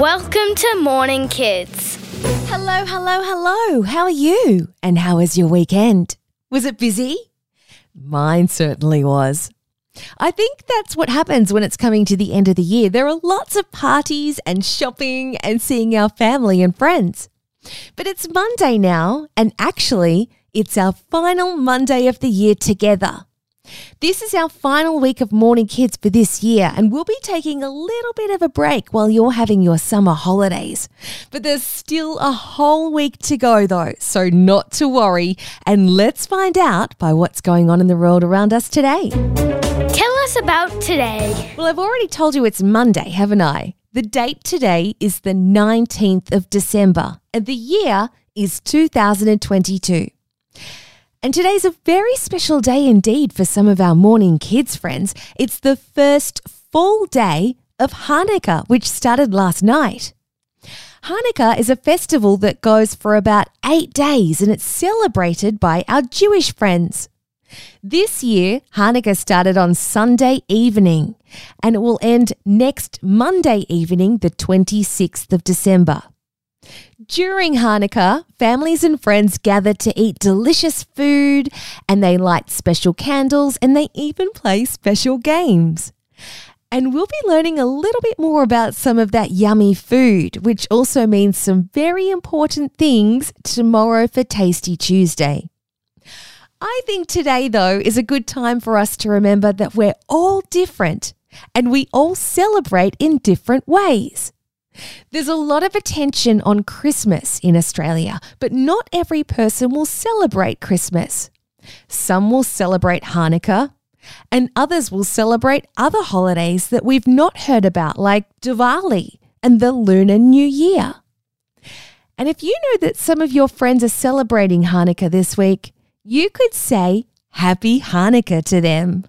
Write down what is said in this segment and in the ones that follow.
Welcome to Morning Kids. Hello, hello, hello. How are you? And how was your weekend? Was it busy? Mine certainly was. I think that's what happens when it's coming to the end of the year. There are lots of parties and shopping and seeing our family and friends. But it's Monday now, and actually, it's our final Monday of the year together. This is our final week of Morning Kids for this year, and we'll be taking a little bit of a break while you're having your summer holidays. But there's still a whole week to go, though, so not to worry. And let's find out by what's going on in the world around us today. Tell us about today. Well, I've already told you it's Monday, haven't I? The date today is the 19th of December, and the year is 2022. And today's a very special day indeed for some of our morning kids friends. It's the first full day of Hanukkah, which started last night. Hanukkah is a festival that goes for about eight days and it's celebrated by our Jewish friends. This year, Hanukkah started on Sunday evening and it will end next Monday evening, the 26th of December. During Hanukkah, families and friends gather to eat delicious food and they light special candles and they even play special games. And we'll be learning a little bit more about some of that yummy food, which also means some very important things tomorrow for Tasty Tuesday. I think today, though, is a good time for us to remember that we're all different and we all celebrate in different ways. There's a lot of attention on Christmas in Australia, but not every person will celebrate Christmas. Some will celebrate Hanukkah, and others will celebrate other holidays that we've not heard about, like Diwali and the Lunar New Year. And if you know that some of your friends are celebrating Hanukkah this week, you could say Happy Hanukkah to them.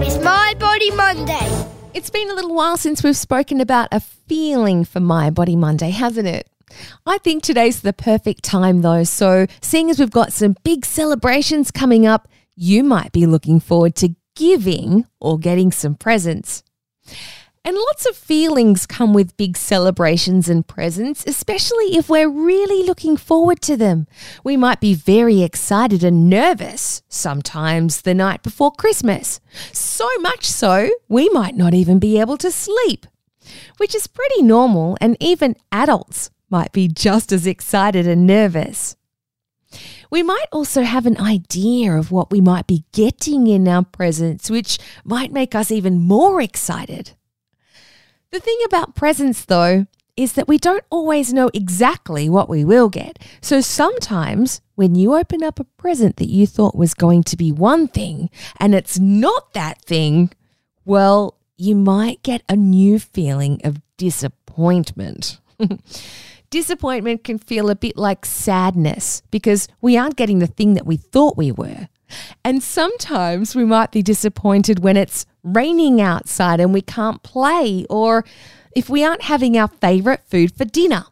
It's My Body Monday. It's been a little while since we've spoken about a feeling for My Body Monday, hasn't it? I think today's the perfect time though. So, seeing as we've got some big celebrations coming up, you might be looking forward to giving or getting some presents. And lots of feelings come with big celebrations and presents, especially if we're really looking forward to them. We might be very excited and nervous sometimes the night before Christmas. So much so, we might not even be able to sleep, which is pretty normal, and even adults might be just as excited and nervous. We might also have an idea of what we might be getting in our presents, which might make us even more excited. The thing about presents, though, is that we don't always know exactly what we will get. So sometimes when you open up a present that you thought was going to be one thing and it's not that thing, well, you might get a new feeling of disappointment. disappointment can feel a bit like sadness because we aren't getting the thing that we thought we were. And sometimes we might be disappointed when it's raining outside and we can't play, or if we aren't having our favourite food for dinner.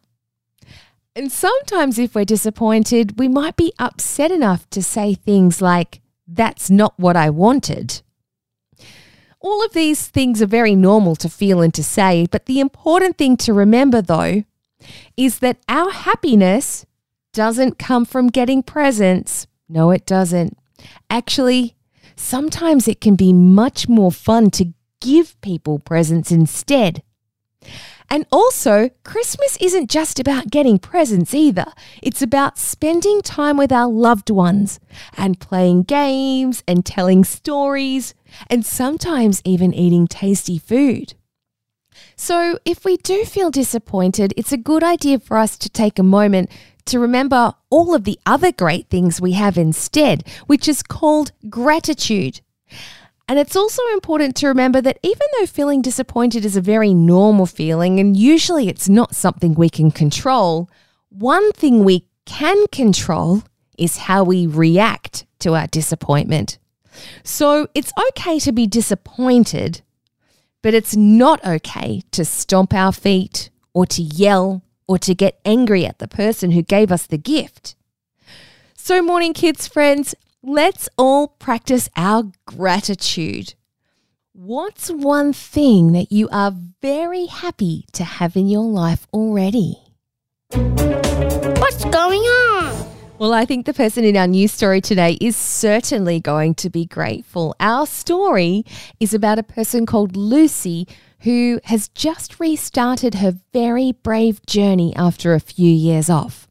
And sometimes, if we're disappointed, we might be upset enough to say things like, That's not what I wanted. All of these things are very normal to feel and to say, but the important thing to remember, though, is that our happiness doesn't come from getting presents. No, it doesn't. Actually, sometimes it can be much more fun to give people presents instead. And also, Christmas isn't just about getting presents either. It's about spending time with our loved ones and playing games and telling stories and sometimes even eating tasty food. So, if we do feel disappointed, it's a good idea for us to take a moment to remember all of the other great things we have instead, which is called gratitude. And it's also important to remember that even though feeling disappointed is a very normal feeling, and usually it's not something we can control, one thing we can control is how we react to our disappointment. So it's okay to be disappointed, but it's not okay to stomp our feet or to yell or to get angry at the person who gave us the gift. So, morning kids, friends, let's all practice our gratitude. What's one thing that you are very happy to have in your life already? What's going on? Well, I think the person in our news story today is certainly going to be grateful. Our story is about a person called Lucy who has just restarted her very brave journey after a few years off.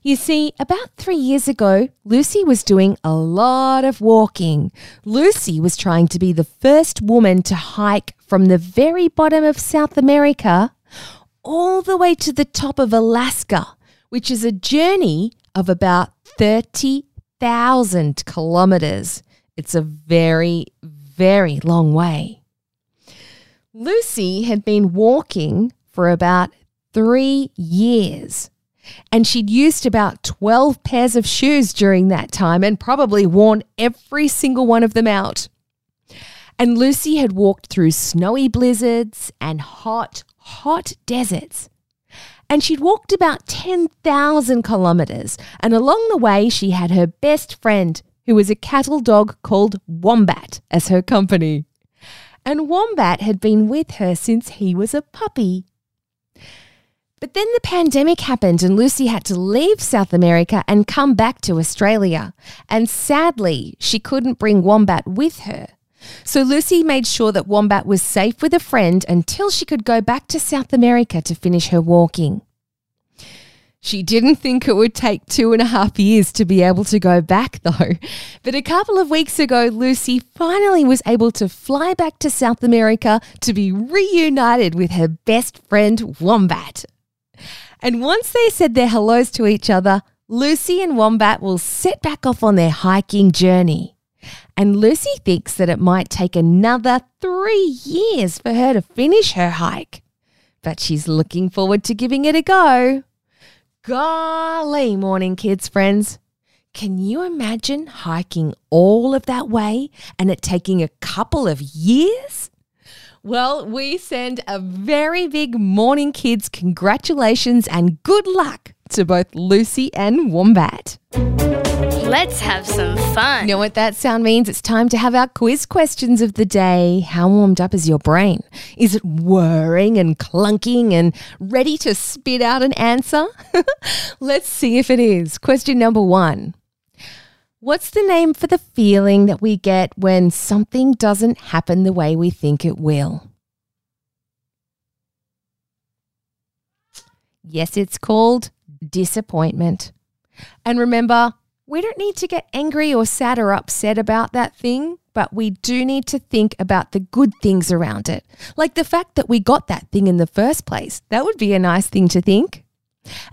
You see, about three years ago, Lucy was doing a lot of walking. Lucy was trying to be the first woman to hike from the very bottom of South America all the way to the top of Alaska, which is a journey of about 30,000 kilometers. It's a very, very long way. Lucy had been walking for about three years. And she'd used about 12 pairs of shoes during that time and probably worn every single one of them out. And Lucy had walked through snowy blizzards and hot, hot deserts. And she'd walked about 10,000 kilometres. And along the way, she had her best friend, who was a cattle dog called Wombat, as her company. And Wombat had been with her since he was a puppy. But then the pandemic happened and Lucy had to leave South America and come back to Australia. And sadly, she couldn't bring Wombat with her. So Lucy made sure that Wombat was safe with a friend until she could go back to South America to finish her walking. She didn't think it would take two and a half years to be able to go back, though. But a couple of weeks ago, Lucy finally was able to fly back to South America to be reunited with her best friend, Wombat. And once they said their hellos to each other, Lucy and Wombat will set back off on their hiking journey. And Lucy thinks that it might take another three years for her to finish her hike. But she's looking forward to giving it a go. Golly, morning kids, friends. Can you imagine hiking all of that way and it taking a couple of years? Well, we send a very big morning kids congratulations and good luck to both Lucy and Wombat. Let's have some fun. You know what that sound means? It's time to have our quiz questions of the day. How warmed up is your brain? Is it whirring and clunking and ready to spit out an answer? Let's see if it is. Question number one What's the name for the feeling that we get when something doesn't happen the way we think it will? Yes, it's called disappointment. And remember, we don't need to get angry or sad or upset about that thing, but we do need to think about the good things around it. Like the fact that we got that thing in the first place. That would be a nice thing to think.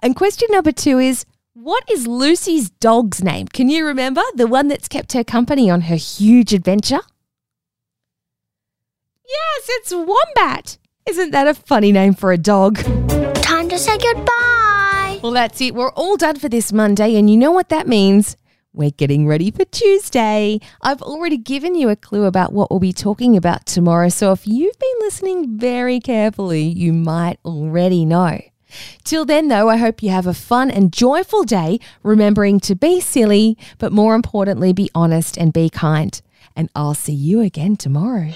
And question number two is What is Lucy's dog's name? Can you remember? The one that's kept her company on her huge adventure? Yes, it's Wombat. Isn't that a funny name for a dog? Time to say goodbye. Well, that's it. We're all done for this Monday, and you know what that means? We're getting ready for Tuesday. I've already given you a clue about what we'll be talking about tomorrow, so if you've been listening very carefully, you might already know. Till then, though, I hope you have a fun and joyful day, remembering to be silly, but more importantly, be honest and be kind. And I'll see you again tomorrow.